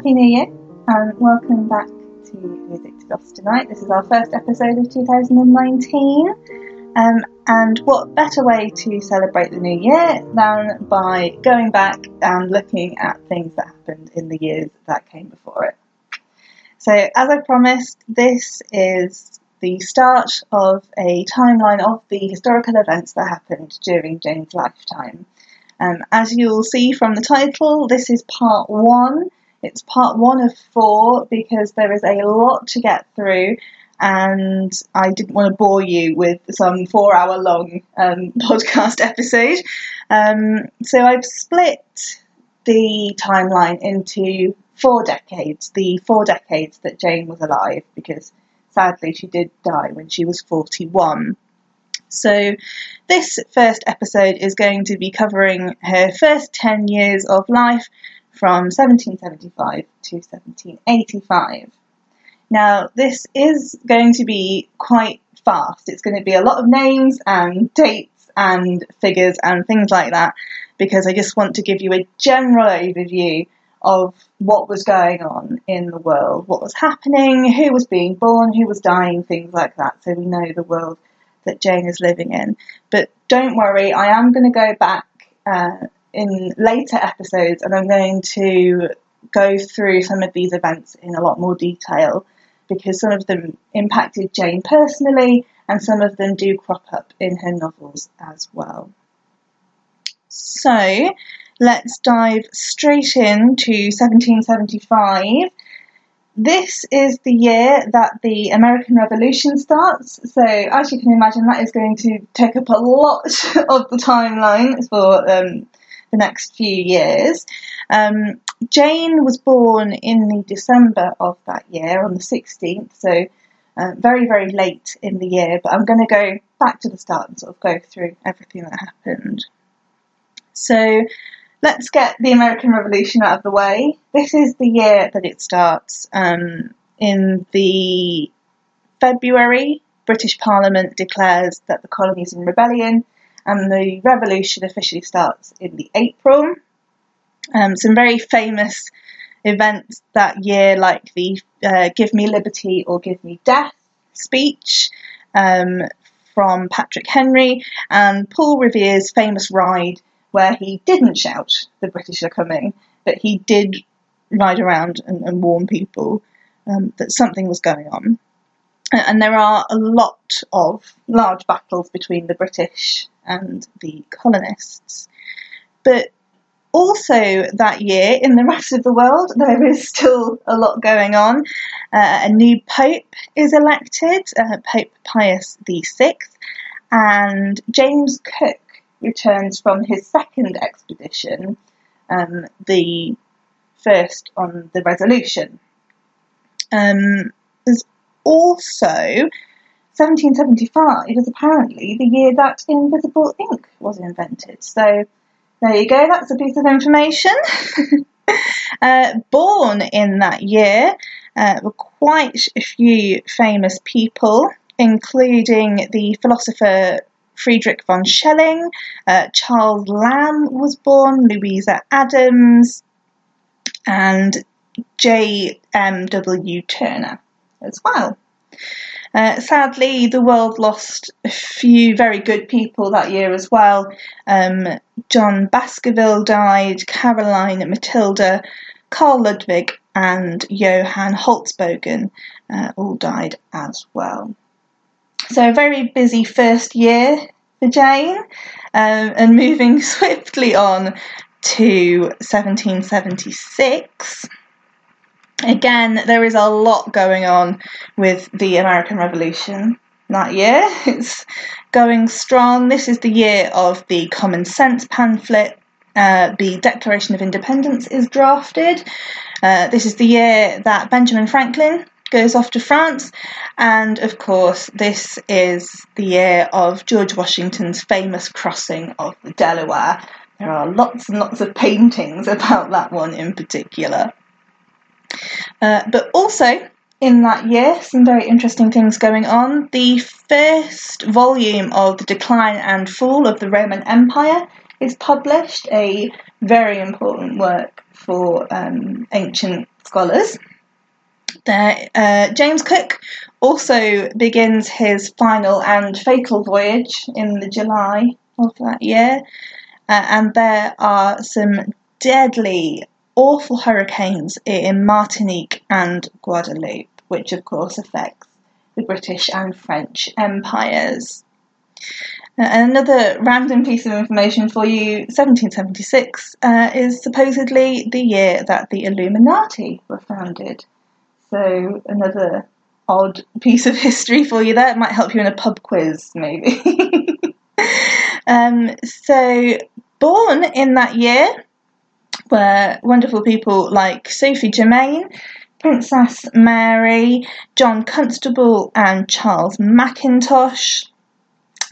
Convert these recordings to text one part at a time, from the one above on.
Happy New Year and welcome back to Music to Goss tonight. This is our first episode of 2019. Um, and what better way to celebrate the new year than by going back and looking at things that happened in the years that came before it? So, as I promised, this is the start of a timeline of the historical events that happened during Jane's lifetime. Um, as you'll see from the title, this is part one. It's part one of four because there is a lot to get through, and I didn't want to bore you with some four hour long um, podcast episode. Um, so I've split the timeline into four decades, the four decades that Jane was alive, because sadly she did die when she was 41. So, this first episode is going to be covering her first 10 years of life from 1775 to 1785. Now, this is going to be quite fast. It's going to be a lot of names and dates and figures and things like that because I just want to give you a general overview of what was going on in the world, what was happening, who was being born, who was dying, things like that, so we know the world that Jane is living in. But don't worry, I am going to go back uh, in later episodes and I'm going to go through some of these events in a lot more detail because some of them impacted Jane personally and some of them do crop up in her novels as well. So let's dive straight into 1775 this is the year that the American Revolution starts, so as you can imagine, that is going to take up a lot of the timeline for um, the next few years. Um, Jane was born in the December of that year, on the 16th, so uh, very, very late in the year, but I'm going to go back to the start and sort of go through everything that happened. So, let's get the American Revolution out of the way. This is the year that it starts. Um, in the February, British Parliament declares that the colonies in rebellion, and the revolution officially starts in the April. Um, some very famous events that year, like the uh, "Give Me Liberty" or "Give Me Death" speech um, from Patrick Henry, and Paul Revere's famous ride where he didn't shout, the British are coming, but he did ride around and, and warn people um, that something was going on. And there are a lot of large battles between the British and the colonists. But also that year, in the rest of the world, there is still a lot going on. Uh, a new pope is elected, uh, Pope Pius VI, and James Cook returns from his second expedition, um, the first on the Resolution. Um, there's also 1775 is apparently the year that invisible ink was invented. So there you go, that's a piece of information. uh, born in that year uh, were quite a few famous people, including the philosopher Friedrich von Schelling, uh, Charles Lamb was born, Louisa Adams, and J.M.W. Turner as well. Uh, sadly, the world lost a few very good people that year as well. Um, John Baskerville died, Caroline Matilda, Carl Ludwig, and Johann Holzbogen uh, all died as well. So, a very busy first year for Jane, um, and moving swiftly on to 1776. Again, there is a lot going on with the American Revolution that year. It's going strong. This is the year of the Common Sense pamphlet. Uh, the Declaration of Independence is drafted. Uh, this is the year that Benjamin Franklin goes off to France. And of course, this is the year of George Washington's famous crossing of the Delaware. There are lots and lots of paintings about that one in particular. Uh, but also, in that year, some very interesting things going on. The first volume of The Decline and Fall of the Roman Empire is published, a very important work for um, ancient scholars. There, uh, James Cook also begins his final and fatal voyage in the July of that year, uh, and there are some deadly, awful hurricanes in Martinique and Guadeloupe, which of course affects the British and French empires. Uh, another random piece of information for you 1776 uh, is supposedly the year that the Illuminati were founded. So, another odd piece of history for you there. It might help you in a pub quiz, maybe. um, so, born in that year were wonderful people like Sophie Germain, Princess Mary, John Constable, and Charles Mackintosh.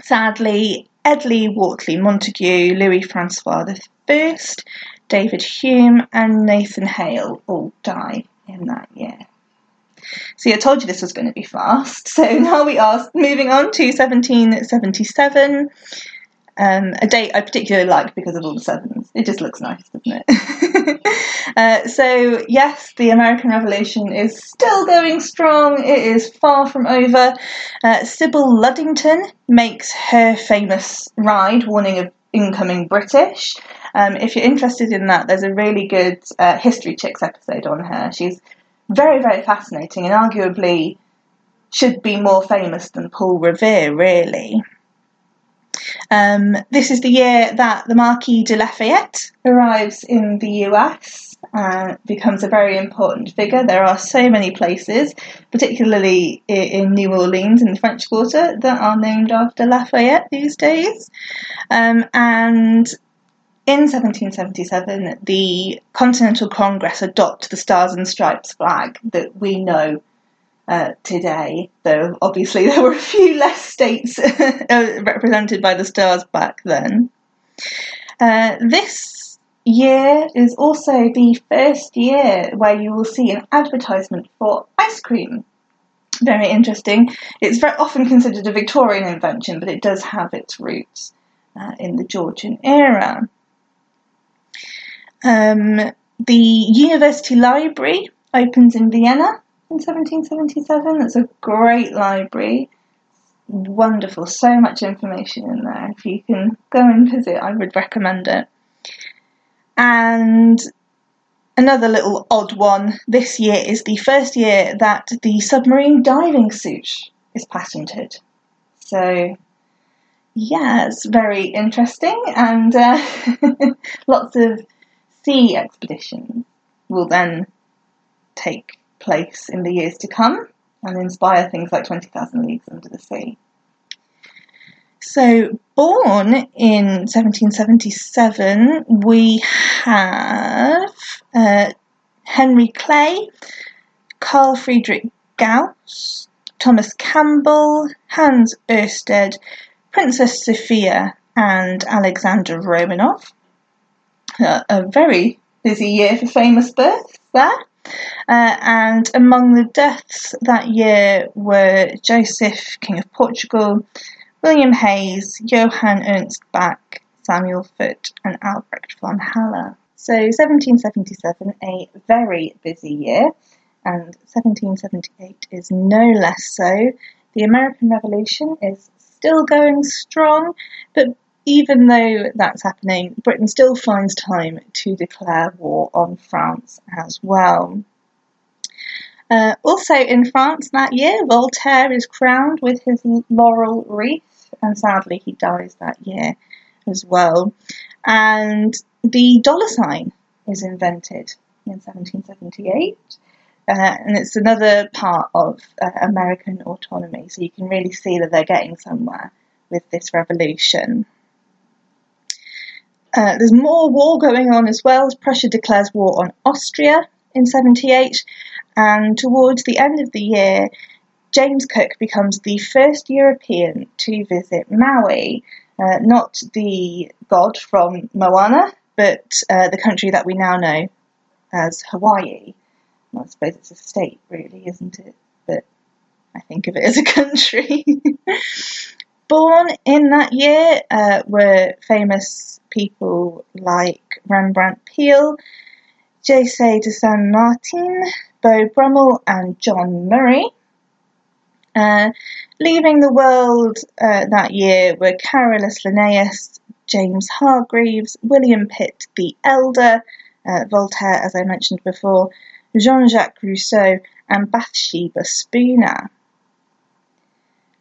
Sadly, Edley Wortley Montagu, Louis Francois I, David Hume, and Nathan Hale all die in that year. See, I told you this was going to be fast. So now we are moving on to 1777, um, a date I particularly like because of all the sevens. It just looks nice, doesn't it? uh, so, yes, the American Revolution is still going strong. It is far from over. Uh, Sybil Ludington makes her famous ride, warning of incoming British. Um, if you're interested in that, there's a really good uh, History Chicks episode on her. She's very, very fascinating and arguably should be more famous than Paul Revere, really. Um, this is the year that the Marquis de Lafayette arrives in the US and becomes a very important figure. There are so many places, particularly in New Orleans in the French Quarter, that are named after Lafayette these days. Um, and in 1777, the Continental Congress adopted the Stars and Stripes flag that we know uh, today, though obviously there were a few less states uh, represented by the stars back then. Uh, this year is also the first year where you will see an advertisement for ice cream. Very interesting. It's very often considered a Victorian invention, but it does have its roots uh, in the Georgian era. Um, the University Library opens in Vienna in 1777. It's a great library. Wonderful, so much information in there. If you can go and visit, I would recommend it. And another little odd one this year is the first year that the submarine diving suit is patented. So, yeah, it's very interesting, and uh, lots of sea expeditions will then take place in the years to come and inspire things like 20,000 Leagues Under the Sea. So, born in 1777, we have uh, Henry Clay, Carl Friedrich Gauss, Thomas Campbell, Hans Ørsted, Princess Sophia, and Alexander Romanov a, a very busy year for famous births there. Uh, and among the deaths that year were Joseph, King of Portugal, William Hayes, Johann Ernst Bach, Samuel Foote, and Albrecht von Haller. So 1777, a very busy year, and 1778 is no less so. The American Revolution is still going strong, but even though that's happening, Britain still finds time to declare war on France as well. Uh, also in France that year, Voltaire is crowned with his laurel wreath, and sadly he dies that year as well. And the dollar sign is invented in 1778. Uh, and it's another part of uh, American autonomy, so you can really see that they're getting somewhere with this revolution. Uh, there's more war going on as well Prussia declares war on Austria in 78, and towards the end of the year, James Cook becomes the first European to visit Maui, uh, not the god from Moana, but uh, the country that we now know as Hawaii. well, I suppose it's a state, really, isn't it? But I think of it as a country. Born in that year uh, were famous people like Rembrandt Peale, J.C. de Saint Martin, Beau Brummel, and John Murray. Uh, leaving the world uh, that year were Carolus Linnaeus, James Hargreaves, William Pitt the Elder, uh, Voltaire, as I mentioned before, Jean Jacques Rousseau, and Bathsheba Spooner.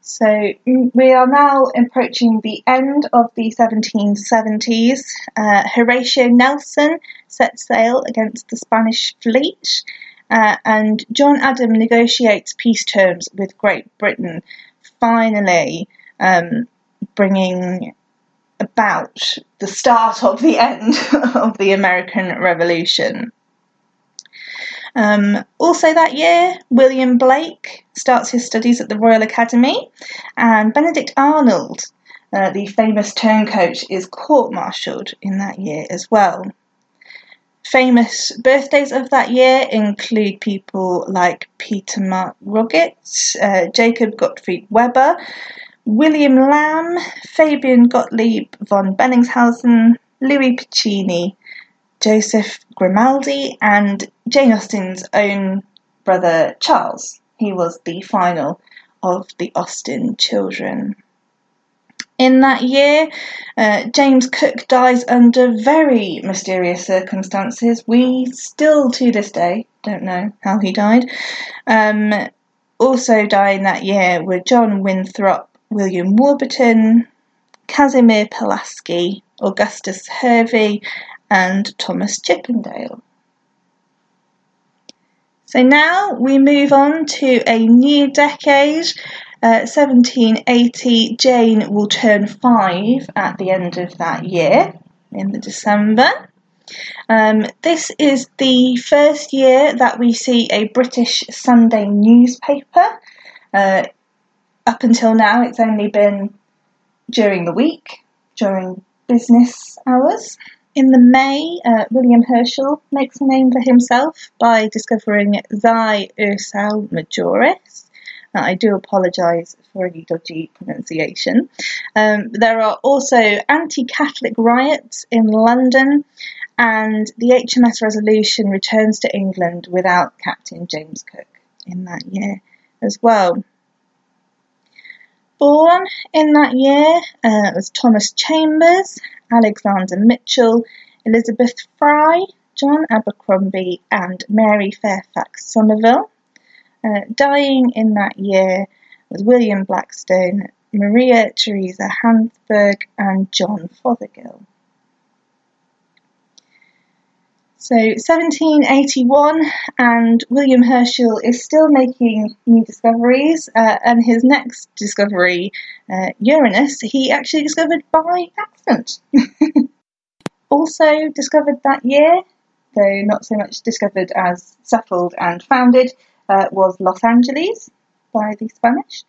So we are now approaching the end of the 1770s. Uh, Horatio Nelson sets sail against the Spanish fleet, uh, and John Adam negotiates peace terms with Great Britain, finally um, bringing about the start of the end of the American Revolution. Um, also that year, William Blake starts his studies at the Royal Academy, and Benedict Arnold, uh, the famous turncoat, is court-martialed in that year as well. Famous birthdays of that year include people like Peter Mark Roget, uh, Jacob Gottfried Weber, William Lamb, Fabian Gottlieb von Bellingshausen, Louis Puccini, Joseph Grimaldi, and Jane Austen's own brother Charles. He was the final of the Austen children. In that year, uh, James Cook dies under very mysterious circumstances. We still, to this day, don't know how he died. Um, also dying that year were John Winthrop, William Warburton, Casimir Pulaski, Augustus Hervey, and Thomas Chippendale. So now we move on to a new decade. Uh, 1780, Jane will turn five at the end of that year, in the December. Um, this is the first year that we see a British Sunday newspaper. Uh, up until now, it's only been during the week, during business hours. In the May, uh, William Herschel makes a name for himself by discovering Xi Ursae Majoris. I do apologise for any dodgy pronunciation. Um, there are also anti Catholic riots in London, and the HMS Resolution returns to England without Captain James Cook in that year as well. Born in that year uh, was Thomas Chambers, Alexander Mitchell, Elizabeth Fry, John Abercrombie, and Mary Fairfax Somerville. Uh, dying in that year was William Blackstone, Maria Theresa Habsburg, and John Fothergill. So 1781, and William Herschel is still making new discoveries. Uh, and his next discovery, uh, Uranus, he actually discovered by accident. also discovered that year, though not so much discovered as settled and founded, uh, was Los Angeles by the Spanish.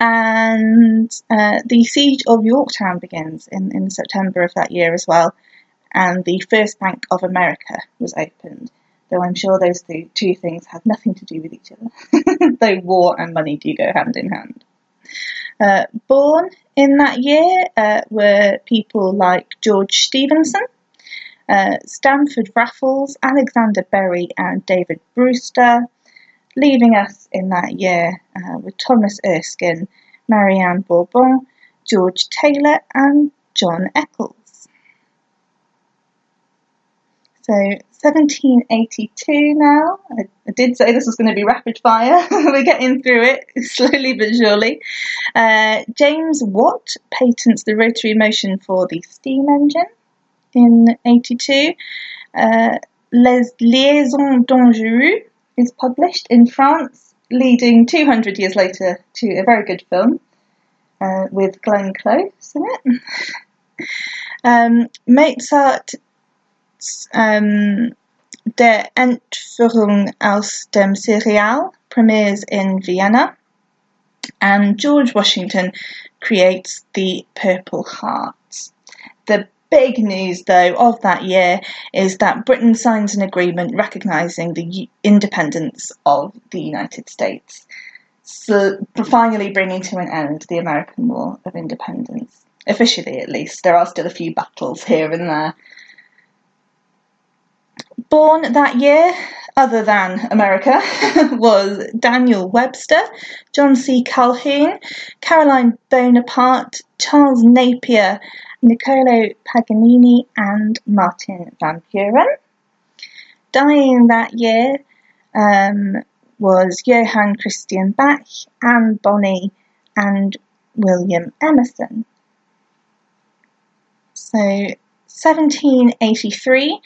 And uh, the siege of Yorktown begins in, in September of that year as well and the First Bank of America was opened. Though I'm sure those two things have nothing to do with each other, though war and money do go hand in hand. Uh, born in that year uh, were people like George Stephenson, uh, Stamford Raffles, Alexander Berry, and David Brewster. Leaving us in that year uh, were Thomas Erskine, Marianne Bourbon, George Taylor, and John Eccles. So 1782 now. I, I, did say this was going to be rapid fire. We're getting through it slowly but surely. Uh, James Watt patents the rotary motion for the steam engine in 82. Uh, Les Liaisons Dangereuses is published in France, leading 200 years later to a very good film uh, with Glenn Close in it. um, Mozart um, Der Entführung aus dem Serail premieres in Vienna, and George Washington creates the Purple Heart. The big news, though, of that year is that Britain signs an agreement recognising the independence of the United States. So, finally bringing to an end the American War of Independence. Officially, at least. There are still a few battles here and there. Born that year, other than America, was Daniel Webster, John C. Calhoun, Caroline Bonaparte, Charles Napier, Niccolo Paganini, and Martin Van Buren. Dying that year um, was Johann Christian Bach, Anne Bonny, and William Emerson. So 1783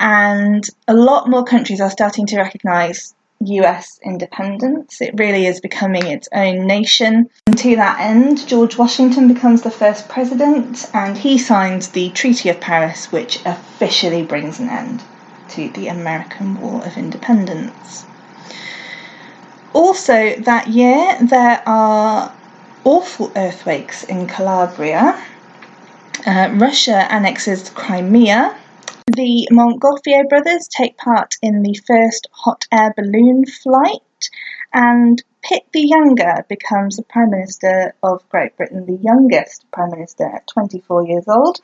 and a lot more countries are starting to recognise US independence. It really is becoming its own nation. And to that end, George Washington becomes the first president and he signs the Treaty of Paris, which officially brings an end to the American War of Independence. Also, that year, there are awful earthquakes in Calabria. Uh, Russia annexes Crimea, the Montgolfier brothers take part in the first hot air balloon flight, and Pitt the Younger becomes the Prime Minister of Great Britain, the youngest Prime Minister at 24 years old.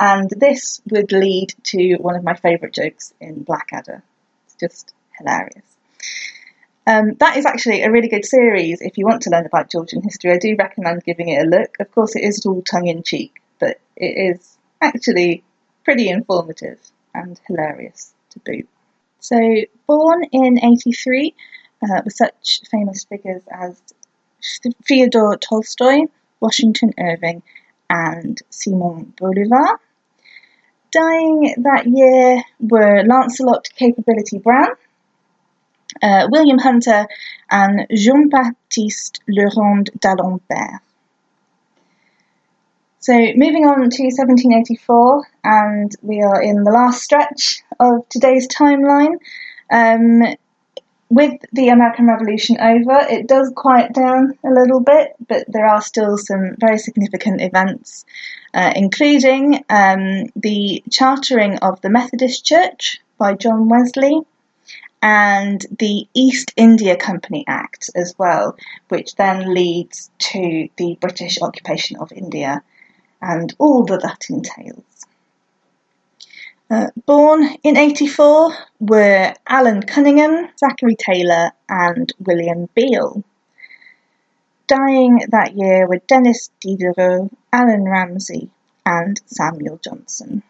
And this would lead to one of my favourite jokes in Blackadder. It's just hilarious. Um, that is actually a really good series if you want to learn about Georgian history. I do recommend giving it a look. Of course, it is all tongue in cheek, but it is actually pretty informative and hilarious to boot. So, born in 83 uh, with such famous figures as Fyodor Tolstoy, Washington Irving, and Simon Bolivar. Dying that year were Lancelot Capability Brown, uh, William Hunter, and Jean Baptiste le Rond d'Alembert. So moving on to 1784, and we are in the last stretch of today's timeline. Um, with the American Revolution over, it does quiet down a little bit, but there are still some very significant events, uh, including um, the chartering of the Methodist Church by John Wesley and the East India Company Act as well, which then leads to the British occupation of India and all that that entails. Uh, born in 84 were Alan Cunningham, Zachary Taylor, and William Beale. Dying that year were Denis Diderot, Allan Ramsay, and Samuel Johnson.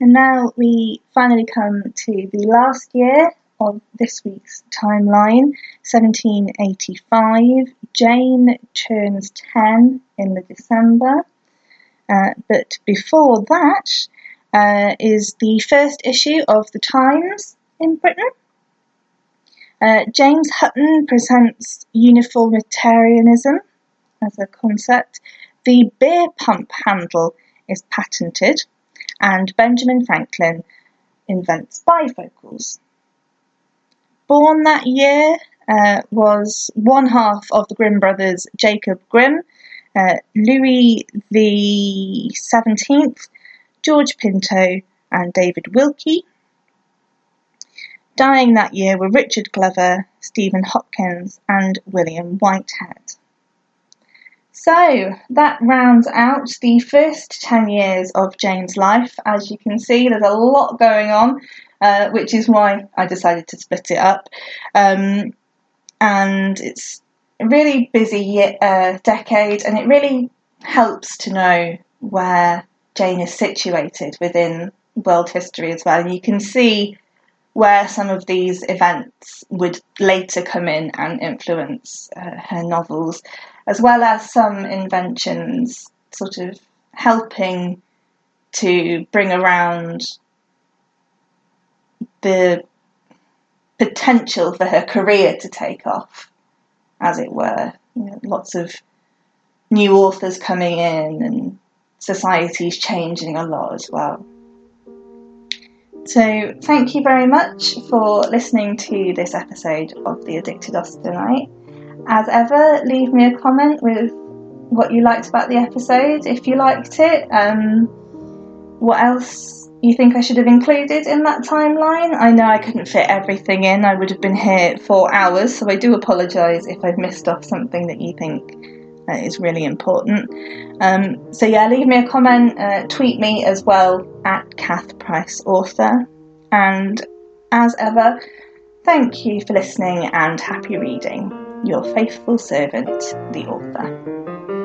And now we finally come to the last year of this week's timeline, 1785. Jane turns 10 in the December. Uh, but before that uh, is the first issue of the Times in Britain. Uh, James Hutton presents uniformitarianism as a concept. The beer pump handle is patented, and Benjamin Franklin invents bifocals. Born that year uh, was one half of the Grimm brothers, Jacob Grimm, uh, Louis the Seventeenth, George Pinto, and David Wilkie. Dying that year were Richard Glover, Stephen Hopkins, and William Whitehead. So that rounds out the first 10 years of Jane's life. As you can see, there's a lot going on, uh, which is why I decided to split it up. Um, and it's really busy uh, decade, and it really helps to know where Jane is situated within world history as well. And you can see where some of these events would later come in and influence uh, her novels, as well as some inventions sort of helping to bring around the potential for her career to take off as it were. You know, lots of new authors coming in and society's changing a lot as well. So, thank you very much for listening to this episode of The Addicted Austenite. As ever, leave me a comment with what you liked about the episode if you liked it. Um, what else you think I should have included in that timeline. I know I couldn't fit everything in, I would have been here for hours, so I do apologise if I've missed off something that you think uh, is really important. Um, so, yeah, leave me a comment, uh, tweet me as well at Kath Price Author. And as ever, thank you for listening and happy reading. Your faithful servant, the author.